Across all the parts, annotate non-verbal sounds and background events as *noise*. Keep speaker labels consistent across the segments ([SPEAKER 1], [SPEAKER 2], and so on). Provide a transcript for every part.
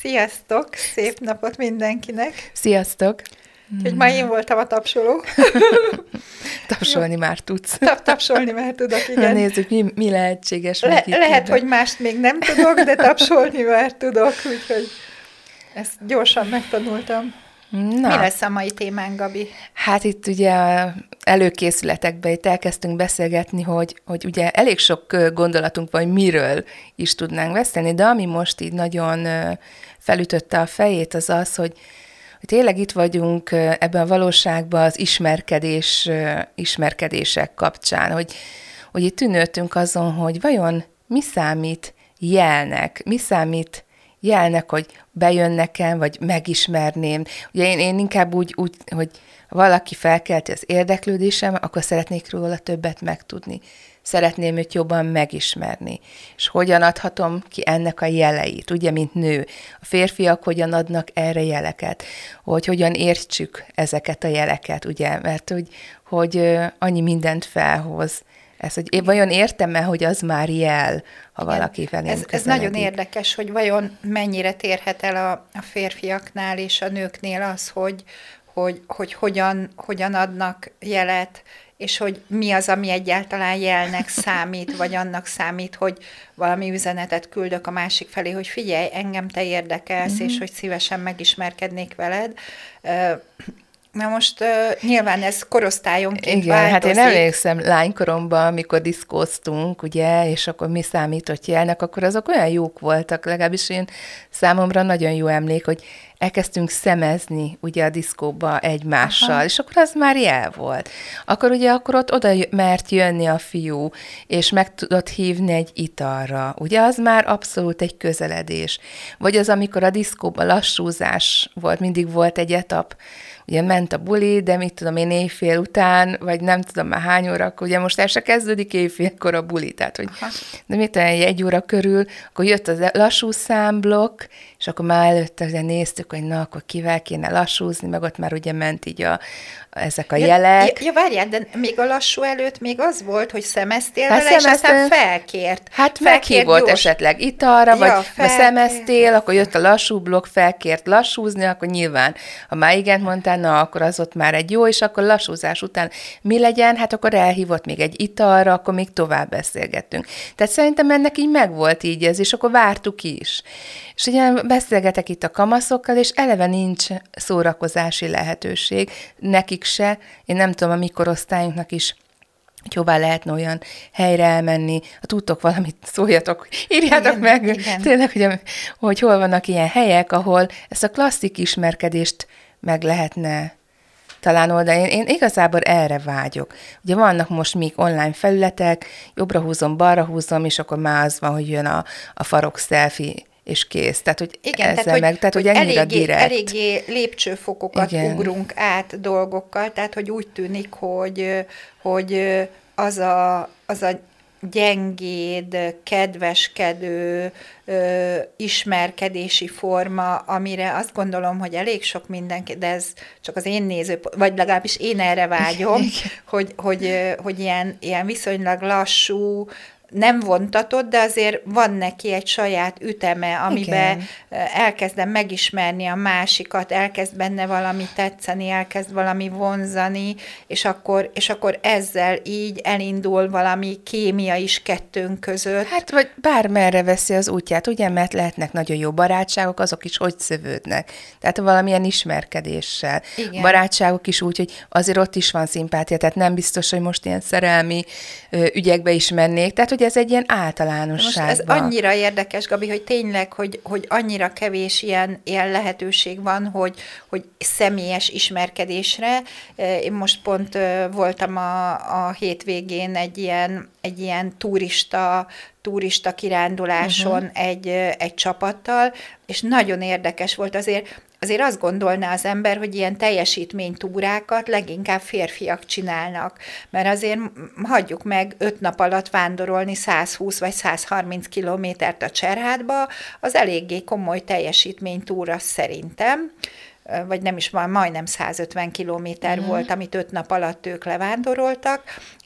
[SPEAKER 1] Sziasztok! Szép napot mindenkinek!
[SPEAKER 2] Sziasztok!
[SPEAKER 1] Úgyhogy ma én voltam a tapsoló. *laughs*
[SPEAKER 2] Tapsolni már tudsz.
[SPEAKER 1] Tap, tapsolni már tudok, igen.
[SPEAKER 2] Na nézzük, mi, mi lehetséges.
[SPEAKER 1] Le, lehet, hogy mást még nem tudok, de tapsolni már tudok, úgyhogy *laughs* ezt gyorsan megtanultam. Na. Mi lesz a mai témánk, Gabi?
[SPEAKER 2] Hát itt ugye előkészületekben itt elkezdtünk beszélgetni, hogy, hogy ugye elég sok gondolatunk van, hogy miről is tudnánk beszélni, de ami most így nagyon felütötte a fejét, az az, hogy, hogy tényleg itt vagyunk ebben a valóságban az ismerkedés, ismerkedések kapcsán, hogy, hogy itt tűnődtünk azon, hogy vajon mi számít jelnek, mi számít jelnek, hogy bejön nekem, vagy megismerném. Ugye én, én inkább úgy, úgy, hogy valaki felkelti az érdeklődésem, akkor szeretnék róla többet megtudni. Szeretném őt jobban megismerni. És hogyan adhatom ki ennek a jeleit, ugye, mint nő. A férfiak hogyan adnak erre jeleket, hogy hogyan értsük ezeket a jeleket, ugye, mert hogy, hogy annyi mindent felhoz ez, hogy én vajon értem-e, hogy az már jel, ha Igen. valaki velem
[SPEAKER 1] ez, ez nagyon érdekes, hogy vajon mennyire térhet el a, a férfiaknál és a nőknél az, hogy, hogy, hogy hogyan, hogyan adnak jelet, és hogy mi az, ami egyáltalán jelnek *laughs* számít, vagy annak számít, hogy valami üzenetet küldök a másik felé, hogy figyelj, engem te érdekelsz, mm-hmm. és hogy szívesen megismerkednék veled. Na most uh, nyilván ez korosztályonként
[SPEAKER 2] Igen, változik. hát én emlékszem lánykoromban, amikor diszkóztunk, ugye, és akkor mi számított jelnek, akkor azok olyan jók voltak, legalábbis én számomra nagyon jó emlék, hogy elkezdtünk szemezni ugye a diszkóba egymással, Aha. és akkor az már jel volt. Akkor ugye akkor ott oda mert jönni a fiú, és meg tudott hívni egy italra. Ugye az már abszolút egy közeledés. Vagy az, amikor a diszkóban lassúzás volt, mindig volt egy etap, ugye ment a buli, de mit tudom én éjfél után, vagy nem tudom már hány óra, akkor ugye most el se kezdődik éjfélkor a buli, tehát hogy Aha. de mit tudom, egy óra körül, akkor jött az lassú számblokk, és akkor már előtte ugye néztük, hogy na, akkor kivel kéne lassúzni, meg ott már ugye ment így a, ezek a ja, jelek.
[SPEAKER 1] Ja, ja, várjál, de még a lassú előtt még az volt, hogy szemeztél hát vele, szemeztél, és aztán felkért.
[SPEAKER 2] Hát meghívott esetleg italra, ja, vagy felkért. szemeztél, akkor jött a lassú blokk, felkért lassúzni, akkor nyilván, ha már igent mondtál, na, akkor az ott már egy jó, és akkor lassúzás után mi legyen, hát akkor elhívott még egy italra, akkor még tovább beszélgettünk. Tehát szerintem ennek így megvolt így ez, és akkor vártuk is. És ugye beszélgetek itt a kamaszokkal, és eleve nincs szórakozási lehetőség, nekik se. Én nem tudom, a mi korosztályunknak is hogy hová lehetne olyan helyre elmenni, ha tudtok valamit, szóljatok, írjátok igen, meg, igen. tényleg, hogy, hogy hol vannak ilyen helyek, ahol ezt a klasszik ismerkedést meg lehetne talán oldani. Én, én igazából erre vágyok. Ugye vannak most még online felületek, jobbra húzom, balra húzom, és akkor már az van, hogy jön a, a farok selfie és kész. Tehát, hogy
[SPEAKER 1] Igen, ezzel tehát, meg, tehát, hogy, hogy eléggé, direkt. eléggé lépcsőfokokat Igen. ugrunk át dolgokkal, tehát, hogy úgy tűnik, hogy, hogy az a, az a gyengéd, kedveskedő, ö, ismerkedési forma, amire azt gondolom, hogy elég sok mindenki, de ez csak az én néző, vagy legalábbis én erre vágyom, hogy, hogy, hogy ilyen, ilyen viszonylag lassú, nem vontatott, de azért van neki egy saját üteme, amiben Igen. elkezdem megismerni a másikat, elkezd benne valami tetszeni, elkezd valami vonzani, és akkor, és akkor ezzel így elindul valami kémia is kettőnk között.
[SPEAKER 2] Hát, vagy bármerre veszi az útját, ugye, mert lehetnek nagyon jó barátságok, azok is hogy szövődnek. Tehát valamilyen ismerkedéssel. Igen. Barátságok is úgy, hogy azért ott is van szimpátia, tehát nem biztos, hogy most ilyen szerelmi ügyekbe is mennék. Tehát, hogy hogy ez egy ilyen általánosság.
[SPEAKER 1] Ez annyira érdekes, Gabi, hogy tényleg, hogy, hogy annyira kevés ilyen, ilyen lehetőség van, hogy, hogy személyes ismerkedésre. Én most pont voltam a, a hétvégén egy ilyen, egy ilyen turista turista kiránduláson uh-huh. egy, egy csapattal, és nagyon érdekes volt azért, azért azt gondolná az ember, hogy ilyen teljesítménytúrákat leginkább férfiak csinálnak, mert azért hagyjuk meg öt nap alatt vándorolni 120 vagy 130 kilométert a Cserhátba, az eléggé komoly teljesítménytúra szerintem. Vagy nem is van, majdnem 150 kilométer mm. volt, amit öt nap alatt ők levándoroltak,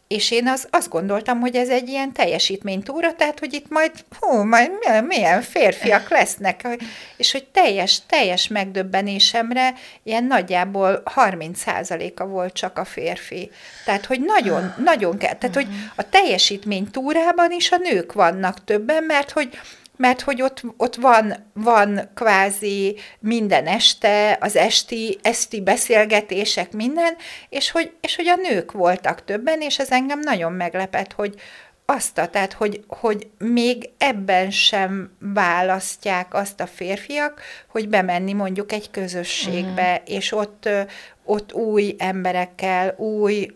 [SPEAKER 1] és én az, azt gondoltam, hogy ez egy ilyen teljesítménytúra, tehát, hogy itt majd, hú, majd milyen, férfiak lesznek, és hogy teljes, teljes megdöbbenésemre ilyen nagyjából 30%-a volt csak a férfi. Tehát, hogy nagyon, nagyon kell, tehát, hogy a teljesítménytúrában is a nők vannak többen, mert hogy mert hogy ott, ott van, van kvázi minden este, az esti, esti beszélgetések, minden, és hogy, és hogy a nők voltak többen, és ez engem nagyon meglepett, hogy azt a, tehát, hogy, hogy még ebben sem választják azt a férfiak, hogy bemenni mondjuk egy közösségbe, mm. és ott, ott új emberekkel, új,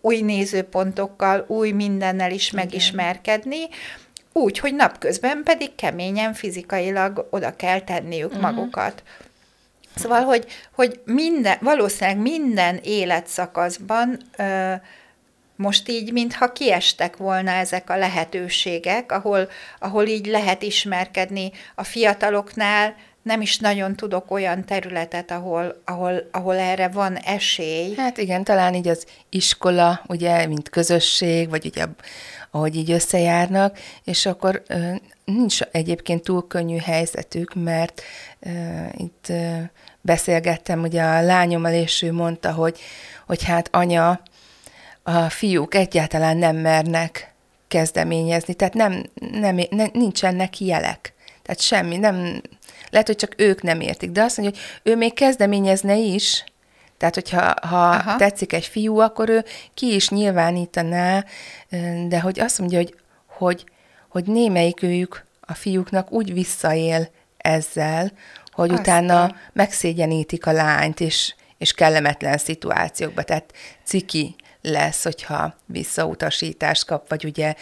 [SPEAKER 1] új nézőpontokkal, új mindennel is Igen. Úgy, hogy napközben pedig keményen fizikailag oda kell tenniük uh-huh. magukat. Szóval, hogy, hogy minden, valószínűleg minden életszakaszban ö, most így, mintha kiestek volna ezek a lehetőségek, ahol, ahol így lehet ismerkedni a fiataloknál, nem is nagyon tudok olyan területet, ahol, ahol, ahol erre van esély.
[SPEAKER 2] Hát igen, talán így az iskola, ugye, mint közösség, vagy ugye ahogy így összejárnak, és akkor nincs egyébként túl könnyű helyzetük, mert itt beszélgettem ugye a lányommal, és ő mondta, hogy, hogy hát anya, a fiúk egyáltalán nem mernek kezdeményezni, tehát nem, nem, nem, nincsenek jelek. Tehát semmi, nem, lehet, hogy csak ők nem értik, de azt mondja, hogy ő még kezdeményezne is, tehát, hogyha ha tetszik egy fiú, akkor ő ki is nyilvánítaná, de hogy azt mondja, hogy, hogy, hogy némelyik őjük a fiúknak úgy visszaél ezzel, hogy Aztán. utána megszégyenítik a lányt, és, és kellemetlen szituációkba, tehát ciki lesz, hogyha visszautasítást kap, vagy ugye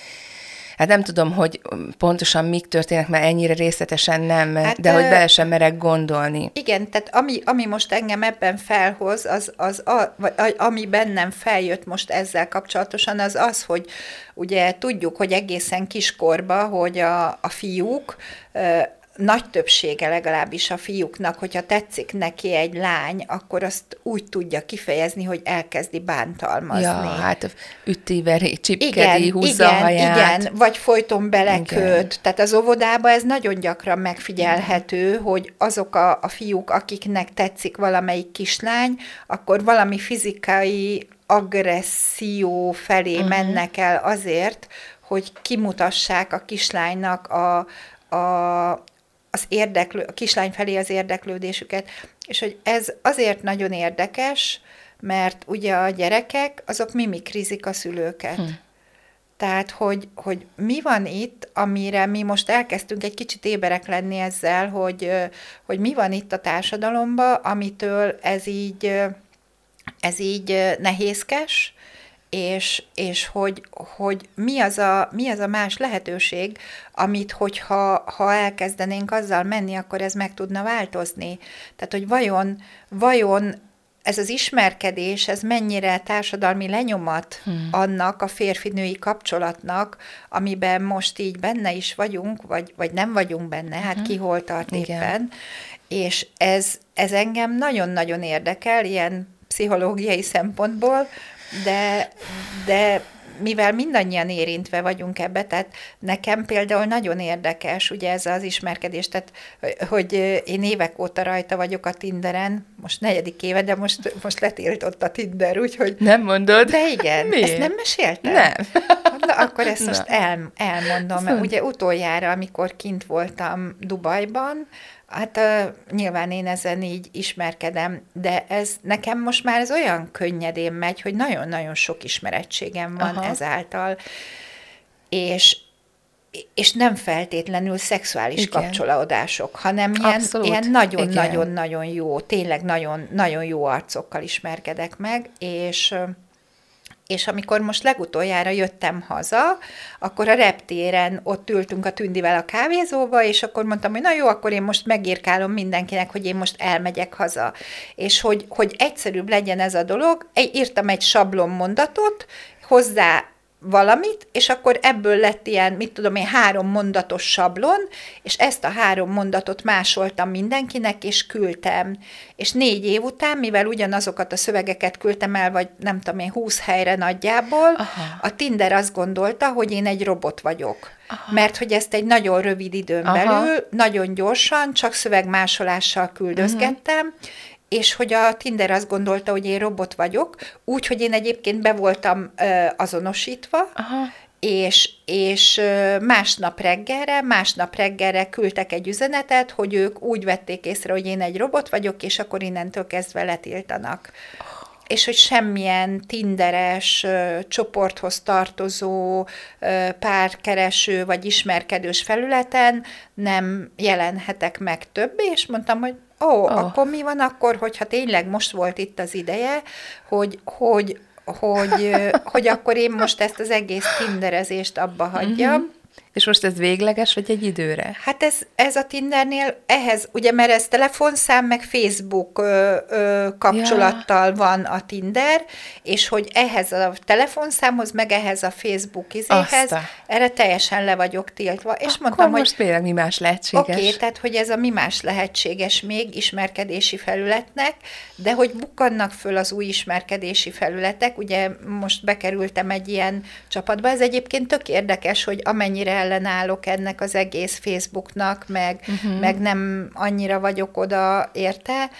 [SPEAKER 2] Hát nem tudom, hogy pontosan mik történnek, mert ennyire részletesen nem, hát, de hogy bele sem merek gondolni.
[SPEAKER 1] Igen, tehát ami, ami most engem ebben felhoz, az, az a, vagy, ami bennem feljött most ezzel kapcsolatosan, az az, hogy ugye tudjuk, hogy egészen kiskorba, hogy a, a fiúk nagy többsége legalábbis a fiúknak, hogyha tetszik neki egy lány, akkor azt úgy tudja kifejezni, hogy elkezdi bántalmazni. Ja,
[SPEAKER 2] hát üti, veri, csipkedi, igen, húzza igen, a haját.
[SPEAKER 1] Igen, vagy folyton beleköt. Tehát az óvodában ez nagyon gyakran megfigyelhető, igen. hogy azok a, a fiúk, akiknek tetszik valamelyik kislány, akkor valami fizikai agresszió felé uh-huh. mennek el azért, hogy kimutassák a kislánynak a, a, az érdeklő, a kislány felé az érdeklődésüket, és hogy ez azért nagyon érdekes, mert ugye a gyerekek, azok mimikrizik a szülőket. Hm. Tehát, hogy, hogy mi van itt, amire mi most elkezdtünk egy kicsit éberek lenni ezzel, hogy, hogy mi van itt a társadalomban, amitől ez így, ez így nehézkes, és, és hogy, hogy mi, az a, mi az a más lehetőség, amit hogyha ha elkezdenénk azzal menni, akkor ez meg tudna változni. Tehát, hogy vajon, vajon ez az ismerkedés, ez mennyire társadalmi lenyomat hmm. annak a férfi-női kapcsolatnak, amiben most így benne is vagyunk, vagy, vagy nem vagyunk benne, hát hmm. ki hol tart Igen. éppen. És ez, ez engem nagyon-nagyon érdekel, ilyen pszichológiai szempontból, de, de mivel mindannyian érintve vagyunk ebbe, tehát nekem például nagyon érdekes, ugye ez az ismerkedés, tehát hogy én évek óta rajta vagyok a Tinderen, most negyedik éve, de most, most letiltott a Tinder, úgyhogy...
[SPEAKER 2] Nem mondod?
[SPEAKER 1] De igen, Miért? ezt nem meséltem?
[SPEAKER 2] Nem.
[SPEAKER 1] Na, akkor ezt Na. most el, elmondom, mert ugye utoljára, amikor kint voltam Dubajban, Hát uh, nyilván én ezen így ismerkedem, de ez nekem most már ez olyan könnyedén megy, hogy nagyon-nagyon sok ismerettségem van Aha. ezáltal, és és nem feltétlenül szexuális Igen. kapcsolódások, hanem ilyen, ilyen nagyon-nagyon-nagyon jó, tényleg nagyon, nagyon jó arcokkal ismerkedek meg, és és amikor most legutoljára jöttem haza, akkor a reptéren ott ültünk a Tündivel a kávézóba, és akkor mondtam, hogy na jó, akkor én most megírkálom mindenkinek, hogy én most elmegyek haza. És hogy, hogy egyszerűbb legyen ez a dolog, írtam egy sablon mondatot, hozzá valamit, és akkor ebből lett ilyen, mit tudom én, három mondatos sablon, és ezt a három mondatot másoltam mindenkinek, és küldtem. És négy év után, mivel ugyanazokat a szövegeket küldtem el, vagy nem tudom én, húsz helyre nagyjából, Aha. a Tinder azt gondolta, hogy én egy robot vagyok. Aha. Mert hogy ezt egy nagyon rövid időn Aha. belül, nagyon gyorsan, csak szövegmásolással küldözgettem, uh-huh és hogy a Tinder azt gondolta, hogy én robot vagyok, úgy, hogy én egyébként be voltam ö, azonosítva, Aha. és, és másnap reggelre, másnap reggelre küldtek egy üzenetet, hogy ők úgy vették észre, hogy én egy robot vagyok, és akkor innentől kezdve letiltanak. és hogy semmilyen tinderes, csoporthoz tartozó párkereső vagy ismerkedős felületen nem jelenhetek meg többé, és mondtam, hogy Ó, oh, akkor mi van akkor, hogyha tényleg most volt itt az ideje, hogy, hogy, hogy, hogy akkor én most ezt az egész tinderezést abba hagyjam, uh-huh.
[SPEAKER 2] És most ez végleges, vagy egy időre?
[SPEAKER 1] Hát ez, ez a Tindernél ehhez, ugye mert ez telefonszám, meg Facebook ö, ö, kapcsolattal ja. van a Tinder, és hogy ehhez a telefonszámhoz, meg ehhez a Facebook izéhez, Azta. erre teljesen le vagyok tiltva. És
[SPEAKER 2] Akkor
[SPEAKER 1] mondtam,
[SPEAKER 2] most hogy... mi más lehetséges?
[SPEAKER 1] Oké, okay, tehát hogy ez a mi más lehetséges még ismerkedési felületnek, de hogy bukannak föl az új ismerkedési felületek, ugye most bekerültem egy ilyen csapatba, ez egyébként tök érdekes, hogy amennyire ellenállok ennek az egész Facebooknak, meg, uh-huh. meg nem annyira vagyok oda érte.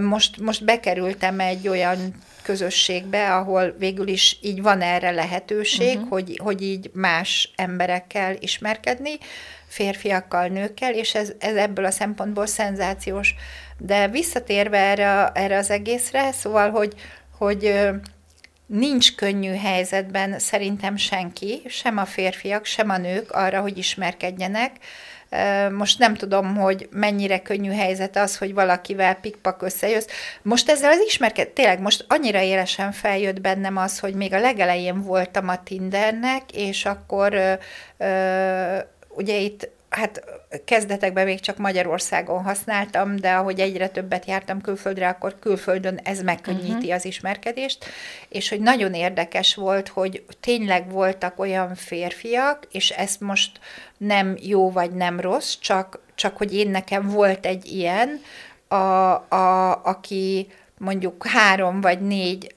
[SPEAKER 1] Most, most bekerültem egy olyan közösségbe, ahol végül is így van erre lehetőség, uh-huh. hogy, hogy így más emberekkel ismerkedni, férfiakkal, nőkkel, és ez, ez ebből a szempontból szenzációs. De visszatérve erre, erre az egészre, szóval, hogy, hogy nincs könnyű helyzetben szerintem senki, sem a férfiak, sem a nők arra, hogy ismerkedjenek. Most nem tudom, hogy mennyire könnyű helyzet az, hogy valakivel pikpak összejössz. Most ezzel az ismerked, tényleg most annyira élesen feljött bennem az, hogy még a legelején voltam a Tindernek, és akkor ö, ö, ugye itt hát kezdetekben még csak Magyarországon használtam, de ahogy egyre többet jártam külföldre, akkor külföldön ez megkönnyíti uh-huh. az ismerkedést, és hogy nagyon érdekes volt, hogy tényleg voltak olyan férfiak, és ezt most nem jó vagy nem rossz, csak, csak hogy én nekem volt egy ilyen, a, a, aki mondjuk három vagy négy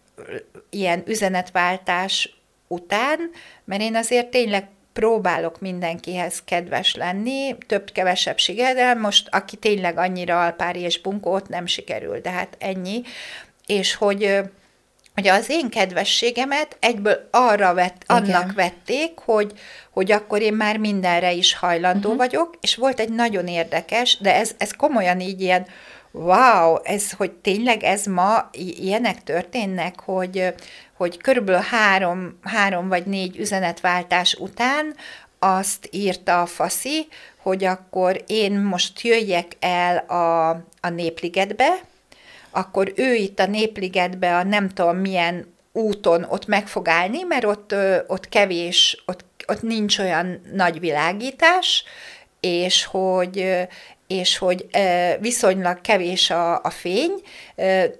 [SPEAKER 1] ilyen üzenetváltás után, mert én azért tényleg próbálok mindenkihez kedves lenni, több-kevesebb sikerrel, most aki tényleg annyira alpári és bunkó, ott nem sikerül, de hát ennyi, és hogy hogy az én kedvességemet egyből arra vett, annak Igen. vették, hogy, hogy akkor én már mindenre is hajlandó uh-huh. vagyok, és volt egy nagyon érdekes, de ez, ez komolyan így ilyen, wow, ez, hogy tényleg ez ma ilyenek történnek, hogy, hogy körülbelül három, három vagy négy üzenetváltás után azt írta a faszi, hogy akkor én most jöjjek el a, a Népligetbe, akkor ő itt a Népligetbe a nem tudom milyen úton ott meg fog állni, mert ott, ott kevés, ott, ott nincs olyan nagy világítás, és hogy és hogy viszonylag kevés a, a fény,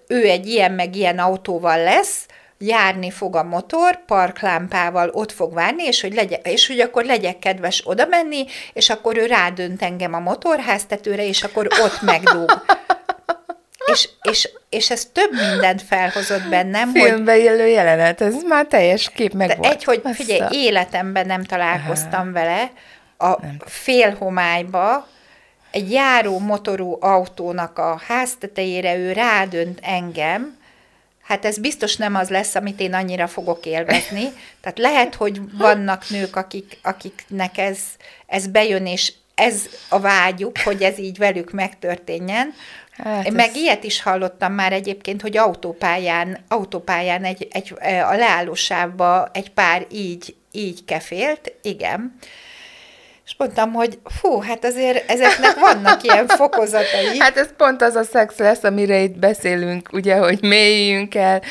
[SPEAKER 1] ő egy ilyen meg ilyen autóval lesz, járni fog a motor, parklámpával ott fog várni, és hogy, legye, és hogy akkor legyek kedves oda menni, és akkor ő rádönt engem a motorháztetőre, és akkor ott megdug. *laughs* és, és, és ez több mindent felhozott bennem.
[SPEAKER 2] Filmbe hogy, élő jelenet, ez már teljes kép meg volt.
[SPEAKER 1] Egy, hogy figyelj, a... életemben nem találkoztam Aha. vele, a félhomályba, egy járó motorú autónak a háztetejére ő rádönt engem, hát ez biztos nem az lesz, amit én annyira fogok élvezni. Tehát lehet, hogy vannak nők, akik, akiknek ez, ez bejön, és ez a vágyuk, hogy ez így velük megtörténjen. Hát Én meg ez... ilyet is hallottam már egyébként, hogy autópályán, autópályán egy, egy, a leállósávba egy pár így, így kefélt, igen. És mondtam, hogy fú, hát azért ezeknek vannak ilyen fokozatai.
[SPEAKER 2] Hát ez pont az a szex lesz, amire itt beszélünk, ugye, hogy mélyüljünk el,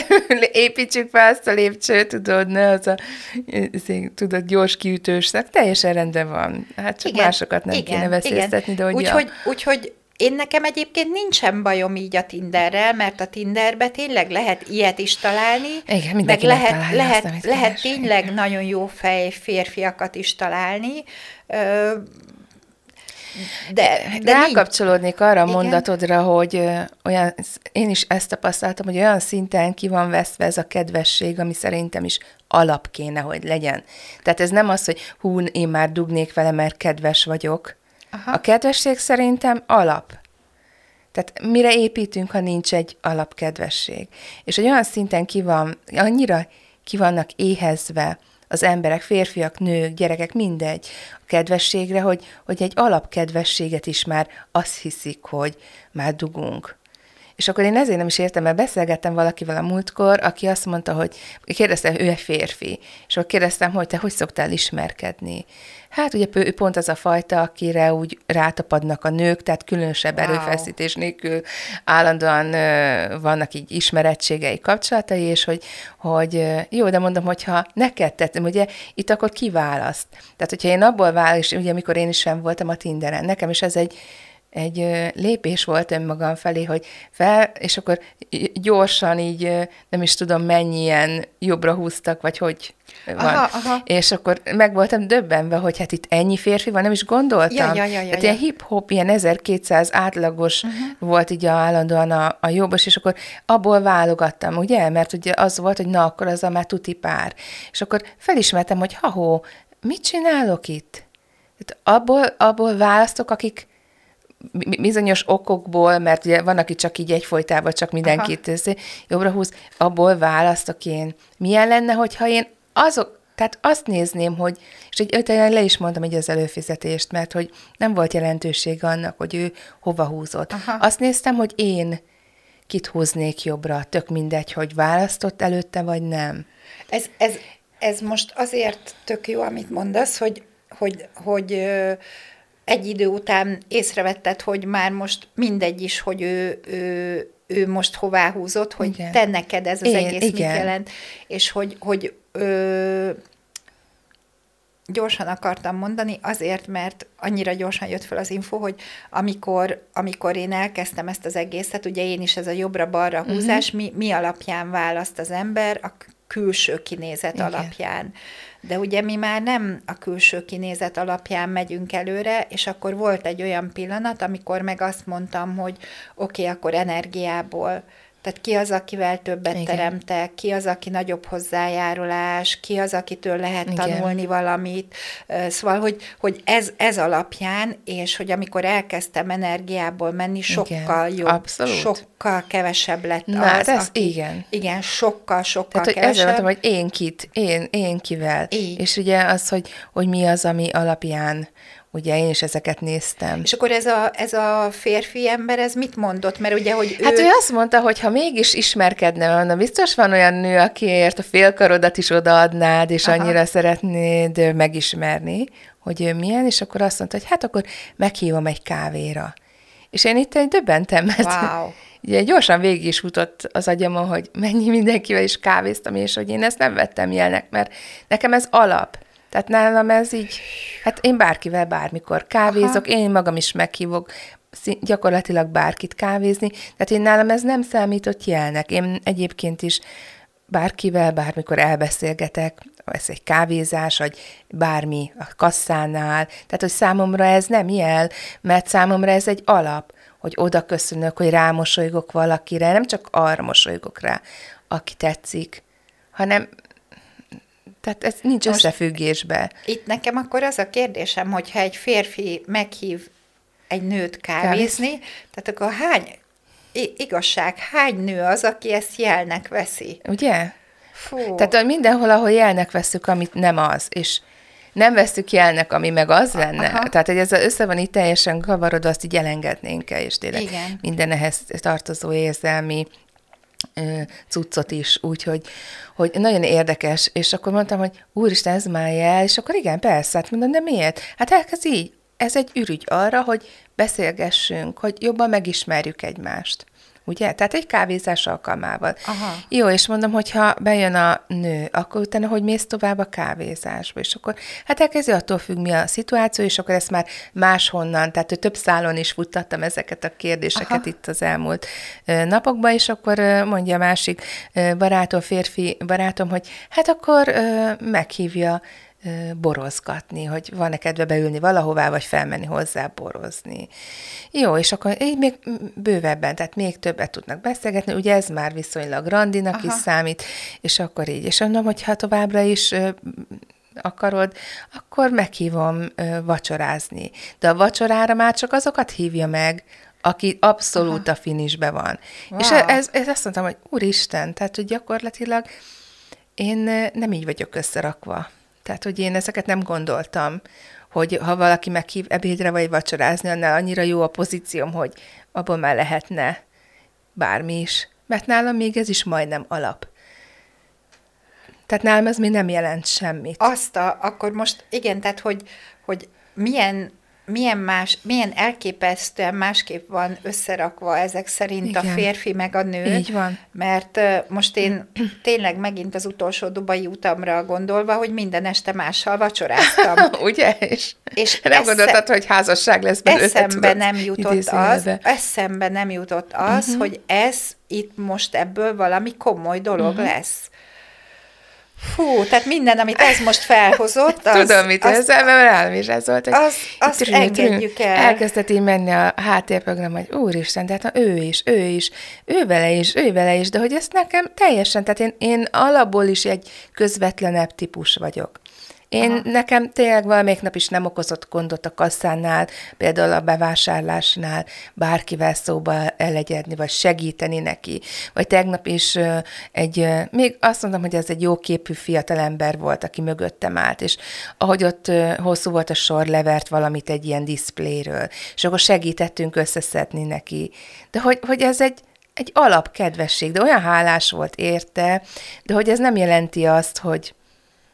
[SPEAKER 2] *laughs* építsük fel azt a lépcsőt, tudod, ne az a, tudod, gyors kiütős szak, teljesen rendben van. Hát csak igen, másokat nem igen, kéne veszélyeztetni, de hogy...
[SPEAKER 1] Úgyhogy, a... úgyhogy én nekem egyébként nincsen bajom így a Tinderrel, mert a Tinderbe tényleg lehet ilyet is találni.
[SPEAKER 2] Igen, meg
[SPEAKER 1] lehet,
[SPEAKER 2] találja,
[SPEAKER 1] lehet, azt, lehet tényleg igen. nagyon jó fej férfiakat is találni.
[SPEAKER 2] De, de rákapcsolódnék arra a mondatodra, hogy olyan, én is ezt tapasztaltam, hogy olyan szinten ki van veszve ez a kedvesség, ami szerintem is alap kéne, hogy legyen. Tehát ez nem az, hogy hú, én már dugnék vele, mert kedves vagyok, Aha. A kedvesség szerintem alap. Tehát mire építünk, ha nincs egy alapkedvesség? És hogy olyan szinten ki van, annyira ki vannak éhezve az emberek, férfiak, nők, gyerekek, mindegy, a kedvességre, hogy, hogy egy alapkedvességet is már azt hiszik, hogy már dugunk. És akkor én ezért nem is értem, mert beszélgettem valakivel a múltkor, aki azt mondta, hogy kérdeztem, ő egy férfi, és akkor kérdeztem, hogy te hogy szoktál ismerkedni. Hát ugye ő pont az a fajta, akire úgy rátapadnak a nők, tehát különösebb wow. erőfeszítés nélkül állandóan uh, vannak így ismerettségei, kapcsolatai, és hogy, hogy jó, de mondom, hogyha neked tettem, ugye itt akkor kiválaszt. Tehát, hogyha én abból válasz, és ugye amikor én is sem voltam a Tinderen, nekem is ez egy egy lépés volt önmagam felé, hogy fel, és akkor gyorsan így nem is tudom mennyien jobbra húztak, vagy hogy van. Aha, aha. És akkor meg voltam döbbenve, hogy hát itt ennyi férfi van, nem is gondoltam. Ja, ja, ja, ja, hát ja. ilyen hip-hop, ilyen 1200 átlagos uh-huh. volt így állandóan a, a jobbos, és akkor abból válogattam, ugye? Mert ugye az volt, hogy na, akkor az a már tuti pár. És akkor felismertem, hogy ha mit csinálok itt? Hát abból, abból választok, akik bizonyos okokból, mert ugye van, aki csak így egyfolytában csak mindenkit Aha. jobbra húz, abból választok én. Milyen lenne, hogyha én azok, tehát azt nézném, hogy, és egy le is mondtam egy az előfizetést, mert hogy nem volt jelentősége annak, hogy ő hova húzott. Aha. Azt néztem, hogy én kit húznék jobbra, tök mindegy, hogy választott előtte, vagy nem.
[SPEAKER 1] Ez, ez, ez most azért tök jó, amit mondasz, hogy, hogy, hogy egy idő után észrevetted, hogy már most mindegy is, hogy ő, ő, ő most hová húzott, hogy igen. te neked ez az Én, egész igen. mit jelent, és hogy, hogy ö, gyorsan akartam mondani, azért, mert annyira gyorsan jött fel az info, hogy amikor, amikor én elkezdtem ezt az egészet, ugye én is ez a jobbra-balra húzás, uh-huh. mi, mi alapján választ az ember? A külső kinézet Igen. alapján. De ugye mi már nem a külső kinézet alapján megyünk előre, és akkor volt egy olyan pillanat, amikor meg azt mondtam, hogy oké, okay, akkor energiából tehát ki az, akivel többet Igen. teremtek, ki az, aki nagyobb hozzájárulás, ki az, akitől lehet Igen. tanulni valamit. Szóval, hogy, hogy ez, ez alapján, és hogy amikor elkezdtem energiából menni, sokkal Igen. jobb, Abszolút. sokkal kevesebb lett
[SPEAKER 2] Na, az, ez aki, igen.
[SPEAKER 1] Igen, sokkal, sokkal
[SPEAKER 2] Tehát,
[SPEAKER 1] kevesebb.
[SPEAKER 2] Ezzel mondtam, hogy én kit, én, én kivel. Így. És ugye az, hogy, hogy mi az, ami alapján Ugye én is ezeket néztem.
[SPEAKER 1] És akkor ez a, ez a férfi ember, ez mit mondott? Mert ugye, hogy
[SPEAKER 2] ő... Hát ő azt mondta, hogy ha mégis ismerkedne, na biztos van olyan nő, akiért a félkarodat is odaadnád, és Aha. annyira szeretnéd megismerni, hogy ő milyen, és akkor azt mondta, hogy hát akkor meghívom egy kávéra. És én itt egy döbbentem, mert wow. *laughs* ugye gyorsan végig is futott az agyamon, hogy mennyi mindenkivel is kávéztam, és hogy én ezt nem vettem jelnek, mert nekem ez alap. Tehát nálam ez így, hát én bárkivel bármikor kávézok, Aha. én magam is meghívok gyakorlatilag bárkit kávézni, tehát én nálam ez nem számított jelnek. Én egyébként is bárkivel, bármikor elbeszélgetek, ez egy kávézás, vagy bármi a kasszánál, tehát hogy számomra ez nem jel, mert számomra ez egy alap, hogy oda köszönök, hogy rámosolygok valakire, nem csak arra mosolygok rá, aki tetszik, hanem tehát ez nincs Most összefüggésbe.
[SPEAKER 1] Itt nekem akkor az a kérdésem, hogyha egy férfi meghív egy nőt kávézni, Kávéz. tehát akkor hány, igazság, hány nő az, aki ezt jelnek veszi?
[SPEAKER 2] Ugye? Fú. Tehát mindenhol, ahol jelnek veszük, amit nem az, és nem veszük jelnek, ami meg az lenne. Aha. Tehát, hogy ez össze van itt teljesen kavarodva, azt így elengednénk el, és tényleg Igen. minden ehhez tartozó érzelmi cuccot is, úgyhogy hogy nagyon érdekes, és akkor mondtam, hogy úristen, ez már jel, és akkor igen, persze, hát mondom, de miért? Hát elkezd így, ez egy ürügy arra, hogy beszélgessünk, hogy jobban megismerjük egymást ugye? Tehát egy kávézás alkalmával. Aha. Jó, és mondom, hogyha bejön a nő, akkor utána hogy mész tovább a kávézásba, és akkor hát elkezdi attól függ, mi a szituáció, és akkor ezt már máshonnan, tehát több szálon is futtattam ezeket a kérdéseket Aha. itt az elmúlt napokban, és akkor mondja a másik barátom, férfi barátom, hogy hát akkor meghívja borozgatni, hogy van-e kedve beülni valahová, vagy felmenni hozzá borozni. Jó, és akkor így még bővebben, tehát még többet tudnak beszélgetni, ugye ez már viszonylag randinak Aha. is számít, és akkor így. És mondom, hogy ha továbbra is akarod, akkor meghívom vacsorázni. De a vacsorára már csak azokat hívja meg, aki abszolút Aha. a finisbe van. Wow. És ez, ez azt mondtam, hogy úristen, tehát hogy gyakorlatilag én nem így vagyok összerakva. Tehát, hogy én ezeket nem gondoltam, hogy ha valaki meghív ebédre vagy vacsorázni, annál annyira jó a pozícióm, hogy abból már lehetne bármi is. Mert nálam még ez is majdnem alap. Tehát nálam ez még nem jelent semmit.
[SPEAKER 1] Azt a, akkor most igen, tehát hogy, hogy milyen milyen, más, milyen elképesztően másképp van összerakva ezek szerint Igen. a férfi meg a nő.
[SPEAKER 2] Így van.
[SPEAKER 1] Mert most én *clears throat* tényleg megint az utolsó dubai utamra gondolva, hogy minden este mással vacsoráztam. *laughs*
[SPEAKER 2] Ugye? És, és nem esze, gondoltad, hogy házasság lesz belőle?
[SPEAKER 1] Eszembe nem jutott az, eszembe nem jutott az, uh-huh. hogy ez itt most ebből valami komoly dolog uh-huh. lesz. Fú, tehát minden, amit ez most felhozott,
[SPEAKER 2] az... Tudom, mit az, ezzel, mert rám is ez volt, hogy
[SPEAKER 1] az, azt trüm, engedjük el.
[SPEAKER 2] Elkezdett így menni a háttérprogram, hogy úristen, tehát na, ő is, ő is, ő vele is, ő vele is, de hogy ezt nekem teljesen, tehát én, én alapból is egy közvetlenebb típus vagyok. Én Aha. nekem tényleg valamelyik nap is nem okozott gondot a kasszánál, például a bevásárlásnál bárkivel szóba elegyedni, vagy segíteni neki. Vagy tegnap is egy, még azt mondom, hogy ez egy jó képű fiatalember volt, aki mögöttem állt, és ahogy ott hosszú volt a sor, levert valamit egy ilyen diszpléről, és akkor segítettünk összeszedni neki. De hogy, hogy ez egy, egy alapkedvesség, de olyan hálás volt érte, de hogy ez nem jelenti azt, hogy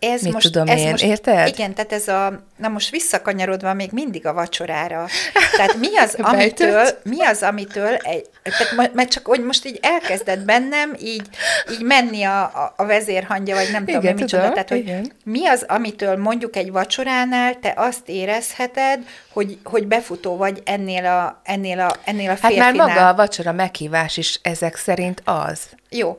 [SPEAKER 1] ez
[SPEAKER 2] Mit
[SPEAKER 1] most,
[SPEAKER 2] tudom
[SPEAKER 1] ez
[SPEAKER 2] én,
[SPEAKER 1] most,
[SPEAKER 2] érted?
[SPEAKER 1] Igen, tehát ez a, na most visszakanyarodva még mindig a vacsorára. *laughs* Tehát mi az, amitől, mi az, amitől, egy, tehát, mert csak hogy most így elkezdett bennem így, így menni a, a, a vezérhangja, vagy nem igen, tudom, mi micsoda. Tehát, hogy igen. mi az, amitől mondjuk egy vacsoránál te azt érezheted, hogy, hogy befutó vagy ennél a, ennél a, ennél a férfinál.
[SPEAKER 2] Hát már maga a vacsora meghívás is ezek szerint az.
[SPEAKER 1] Jó.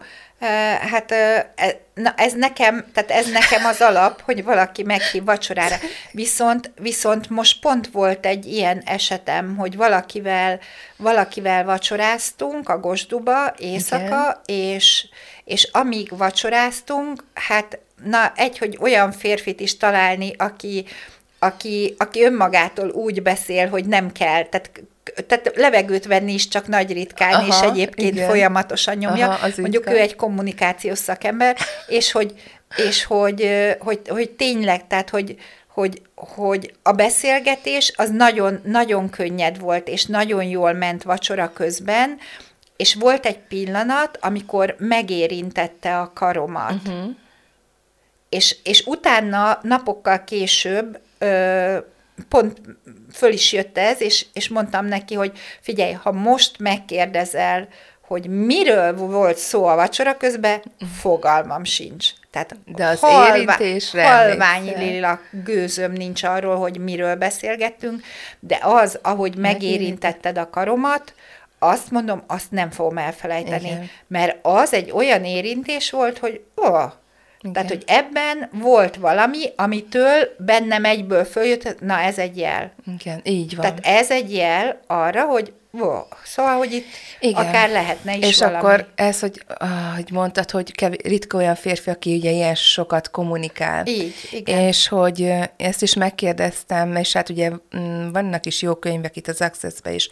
[SPEAKER 1] Hát e, na ez nekem, tehát ez nekem az alap, hogy valaki meghív vacsorára. Viszont, viszont most pont volt egy ilyen esetem, hogy valakivel, valakivel vacsoráztunk a Gosduba éjszaka, és, és amíg vacsoráztunk, hát na egy, hogy olyan férfit is találni, aki, aki, aki önmagától úgy beszél, hogy nem kell, tehát tehát levegőt venni is csak nagy ritkán, Aha, és egyébként igen. folyamatosan nyomja. Aha, Mondjuk ritkán. ő egy kommunikációs szakember, *laughs* és hogy, és hogy, hogy, hogy tényleg, tehát hogy, hogy, hogy a beszélgetés az nagyon, nagyon könnyed volt, és nagyon jól ment vacsora közben, és volt egy pillanat, amikor megérintette a karomat. Uh-huh. És, és utána, napokkal később ö, pont föl is jött ez, és, és mondtam neki, hogy figyelj, ha most megkérdezel, hogy miről volt szó a vacsora közben, fogalmam sincs. Tehát
[SPEAKER 2] De az halvá, érintésre
[SPEAKER 1] halványi lila gőzöm nincs arról, hogy miről beszélgettünk, de az, ahogy megérintetted a karomat, azt mondom, azt nem fogom elfelejteni. Igen. Mert az egy olyan érintés volt, hogy ó, igen. Tehát, hogy ebben volt valami, amitől bennem egyből följött, na ez egy jel.
[SPEAKER 2] Igen, így van.
[SPEAKER 1] Tehát ez egy jel arra, hogy Wow. Szóval, hogy itt Igen. akár lehetne is
[SPEAKER 2] És
[SPEAKER 1] valami.
[SPEAKER 2] akkor ez, hogy, hogy mondtad, hogy kev- ritka olyan férfi, aki ugye ilyen sokat kommunikál.
[SPEAKER 1] Így, igen.
[SPEAKER 2] És hogy ezt is megkérdeztem, és hát ugye mm, vannak is jó könyvek itt az access is,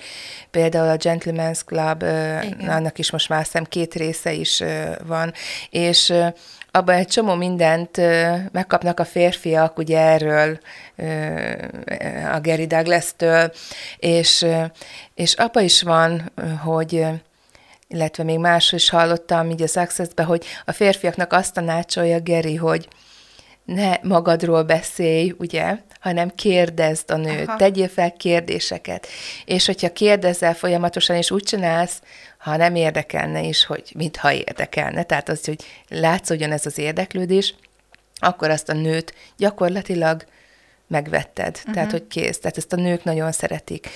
[SPEAKER 2] például a Gentleman's Club, igen. annak is most már hiszem két része is van, és abban egy csomó mindent megkapnak a férfiak, ugye erről a Gary Douglas-től, és, és abban is van, hogy illetve még más is hallottam így a success hogy a férfiaknak azt tanácsolja Geri, hogy ne magadról beszélj, ugye, hanem kérdezd a nőt, Aha. tegyél fel kérdéseket. És hogyha kérdezel folyamatosan, és úgy csinálsz, ha nem érdekelne is, hogy mintha érdekelne, tehát az, hogy látszódjon ez az érdeklődés, akkor azt a nőt gyakorlatilag megvetted. Uh-huh. Tehát, hogy kész. Tehát ezt a nők nagyon szeretik.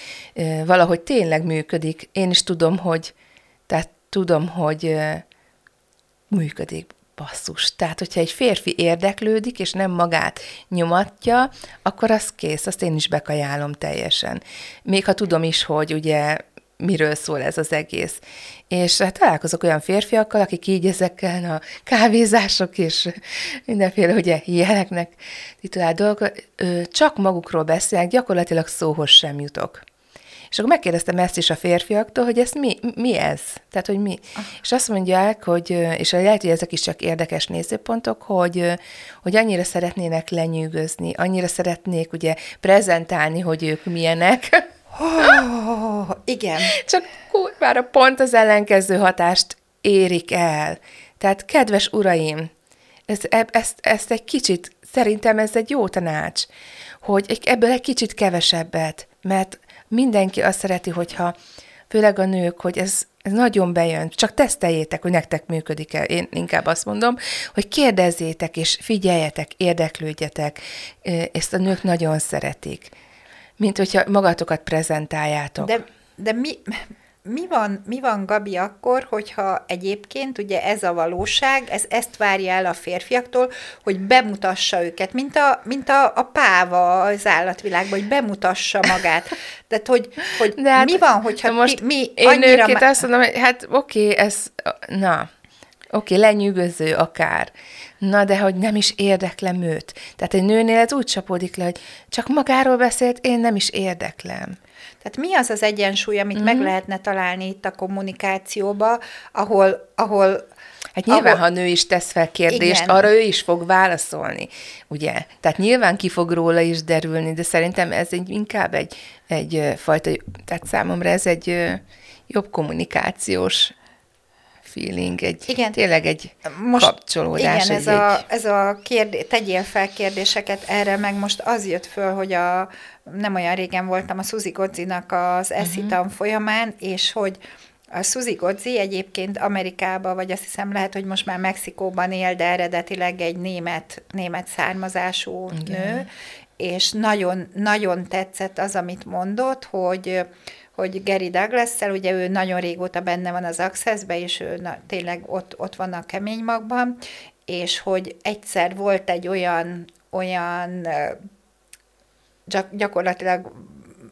[SPEAKER 2] Valahogy tényleg működik. Én is tudom, hogy tehát tudom, hogy működik basszus. Tehát, hogyha egy férfi érdeklődik, és nem magát nyomatja, akkor az kész, azt én is bekajálom teljesen. Még ha tudom is, hogy ugye miről szól ez az egész. És hát találkozok olyan férfiakkal, akik így ezekkel a kávézások és mindenféle ugye jeleknek titulált dolgok, csak magukról beszélnek, gyakorlatilag szóhoz sem jutok. És akkor megkérdeztem ezt is a férfiaktól, hogy ez mi, mi ez? Tehát, hogy mi? Ah. És azt mondják, hogy, és lehet, hogy ezek is csak érdekes nézőpontok, hogy, hogy annyira szeretnének lenyűgözni, annyira szeretnék ugye prezentálni, hogy ők milyenek.
[SPEAKER 1] Oh, igen.
[SPEAKER 2] Csak kurvára pont az ellenkező hatást érik el. Tehát, kedves uraim, ezt, e, ezt, ezt egy kicsit, szerintem ez egy jó tanács, hogy ebből egy kicsit kevesebbet, mert mindenki azt szereti, hogyha főleg a nők, hogy ez, ez nagyon bejön, csak teszteljétek, hogy nektek működik-e. Én inkább azt mondom, hogy kérdezzétek és figyeljetek, érdeklődjetek. Ezt a nők nagyon szeretik. Mint hogyha magatokat prezentáljátok.
[SPEAKER 1] De, de mi, mi van, mi van, Gabi, akkor, hogyha egyébként ugye ez a valóság, ez ezt várja el a férfiaktól, hogy bemutassa őket, mint a, mint a, a páva az állatvilágban, hogy bemutassa magát. Tehát, hogy, hogy De hát, mi van, hogyha
[SPEAKER 2] most
[SPEAKER 1] mi, mi
[SPEAKER 2] én annyira... Én azt mondom, hogy hát oké, okay, ez, na, oké, okay, lenyűgöző akár, na de hogy nem is érdeklem őt. Tehát egy nőnél ez úgy csapódik le, hogy csak magáról beszélt, én nem is érdeklem.
[SPEAKER 1] Tehát mi az az egyensúly, amit mm-hmm. meg mhm. lehetne találni itt a kommunikációba, ahol, ahol
[SPEAKER 2] Hát nyilván, ahol... ha nő is tesz fel kérdést, Igen. arra ő is fog válaszolni, ugye? Tehát nyilván ki fog róla is derülni, de szerintem ez egy, inkább egy, egy fajta, tehát számomra ez egy jobb kommunikációs feeling, egy, igen. tényleg egy most, kapcsolódás.
[SPEAKER 1] Igen, ez, egy, a, ez a kérdé, tegyél fel kérdéseket, erre meg most az jött föl, hogy a, nem olyan régen voltam a Suzy Godzinak az eszi uh-huh. folyamán, és hogy a Suzy Godzi egyébként Amerikában, vagy azt hiszem lehet, hogy most már Mexikóban él, de eredetileg egy német, német származású Igen. nő, és nagyon, nagyon tetszett az, amit mondott, hogy hogy Gary douglas ugye ő nagyon régóta benne van az access és ő na, tényleg ott, ott van a kemény magban, és hogy egyszer volt egy olyan, olyan gyakorlatilag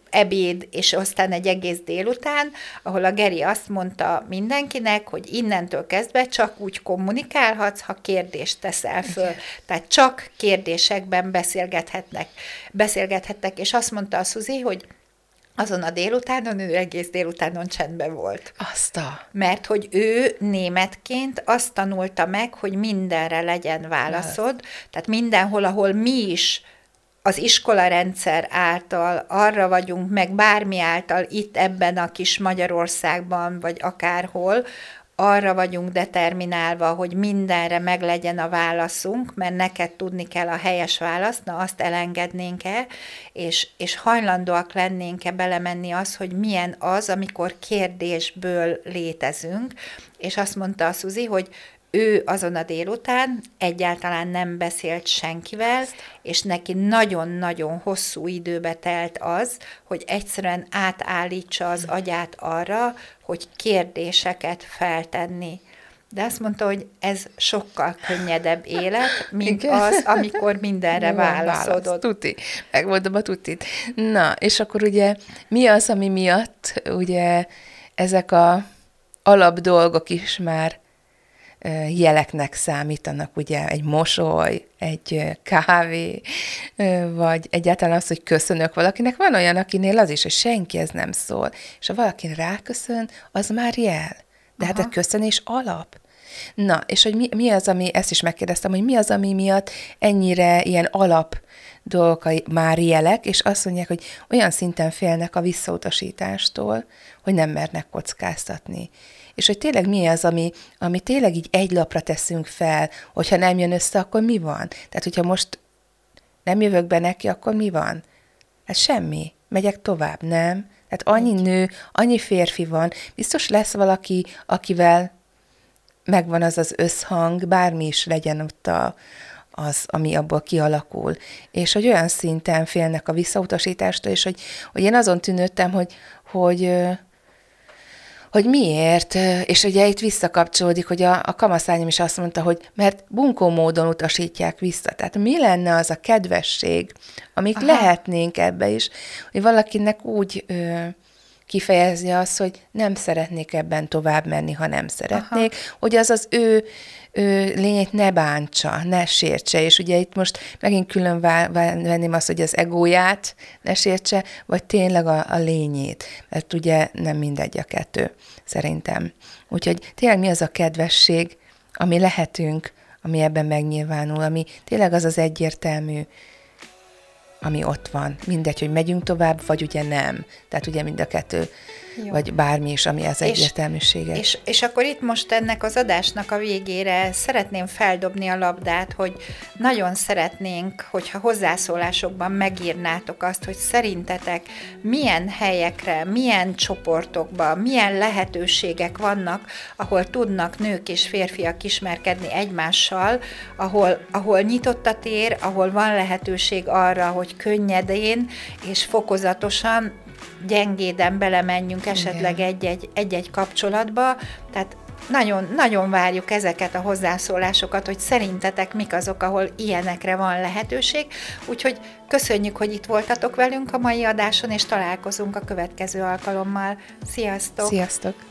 [SPEAKER 1] ebéd, és aztán egy egész délután, ahol a Geri azt mondta mindenkinek, hogy innentől kezdve csak úgy kommunikálhatsz, ha kérdést teszel föl. Igen. Tehát csak kérdésekben beszélgethetnek, beszélgethettek, és azt mondta a Suzi, hogy azon a délutánon ő egész délutánon csendben volt.
[SPEAKER 2] Azt a...
[SPEAKER 1] Mert hogy ő németként azt tanulta meg, hogy mindenre legyen válaszod, tehát mindenhol, ahol mi is az iskola rendszer által arra vagyunk, meg bármi által itt ebben a kis Magyarországban, vagy akárhol, arra vagyunk determinálva, hogy mindenre meglegyen a válaszunk, mert neked tudni kell a helyes választ, na azt elengednénk-e, és, és hajlandóak lennénk-e belemenni az, hogy milyen az, amikor kérdésből létezünk, és azt mondta a Szuzi, hogy ő azon a délután egyáltalán nem beszélt senkivel, és neki nagyon-nagyon hosszú időbe telt az, hogy egyszerűen átállítsa az agyát arra, hogy kérdéseket feltenni. De azt mondta, hogy ez sokkal könnyedebb élet, mint Igen. az, amikor mindenre válaszodod. Válasz,
[SPEAKER 2] tuti. Megmondom a tutit. Na, és akkor ugye mi az, ami miatt ugye ezek a alap dolgok is már jeleknek számítanak, ugye egy mosoly, egy kávé, vagy egyáltalán az, hogy köszönök valakinek. Van olyan, akinél az is, hogy senki ez nem szól, és ha valaki ráköszön, az már jel. De Aha. hát a köszönés alap. Na, és hogy mi, mi az, ami, ezt is megkérdeztem, hogy mi az, ami miatt ennyire ilyen alap dolgok már jelek, és azt mondják, hogy olyan szinten félnek a visszautasítástól, hogy nem mernek kockáztatni. És hogy tényleg mi az, ami, ami tényleg így egy lapra teszünk fel, hogyha nem jön össze, akkor mi van? Tehát, hogyha most nem jövök be neki, akkor mi van? Hát semmi. Megyek tovább, nem? Tehát annyi nő, annyi férfi van, biztos lesz valaki, akivel megvan az az összhang, bármi is legyen ott a, az, ami abból kialakul. És hogy olyan szinten félnek a visszautasítástól, és hogy, hogy én azon tűnődtem, hogy, hogy hogy miért, és ugye itt visszakapcsolódik, hogy a, a kamaszányom is azt mondta, hogy mert bunkó módon utasítják vissza. Tehát mi lenne az a kedvesség, amik Aha. lehetnénk ebbe is, hogy valakinek úgy ö, kifejezni azt, hogy nem szeretnék ebben tovább menni, ha nem szeretnék, Aha. hogy az az ő, ő lényét ne bántsa, ne sértse, és ugye itt most megint külön venném azt, hogy az egóját ne sértse, vagy tényleg a, a lényét, mert ugye nem mindegy a kettő, szerintem. Úgyhogy tényleg mi az a kedvesség, ami lehetünk, ami ebben megnyilvánul, ami tényleg az az egyértelmű, ami ott van. Mindegy, hogy megyünk tovább, vagy ugye nem. Tehát ugye mind a kettő jó. vagy bármi is, ami az egyértelműséget.
[SPEAKER 1] És, és akkor itt most ennek az adásnak a végére szeretném feldobni a labdát, hogy nagyon szeretnénk, hogyha hozzászólásokban megírnátok azt, hogy szerintetek milyen helyekre, milyen csoportokban, milyen lehetőségek vannak, ahol tudnak nők és férfiak ismerkedni egymással, ahol, ahol nyitott a tér, ahol van lehetőség arra, hogy könnyedén és fokozatosan gyengéden belemenjünk esetleg egy-egy, egy-egy kapcsolatba, tehát nagyon, nagyon várjuk ezeket a hozzászólásokat, hogy szerintetek mik azok, ahol ilyenekre van lehetőség. Úgyhogy köszönjük, hogy itt voltatok velünk a mai adáson, és találkozunk a következő alkalommal. Sziasztok!
[SPEAKER 2] Sziasztok!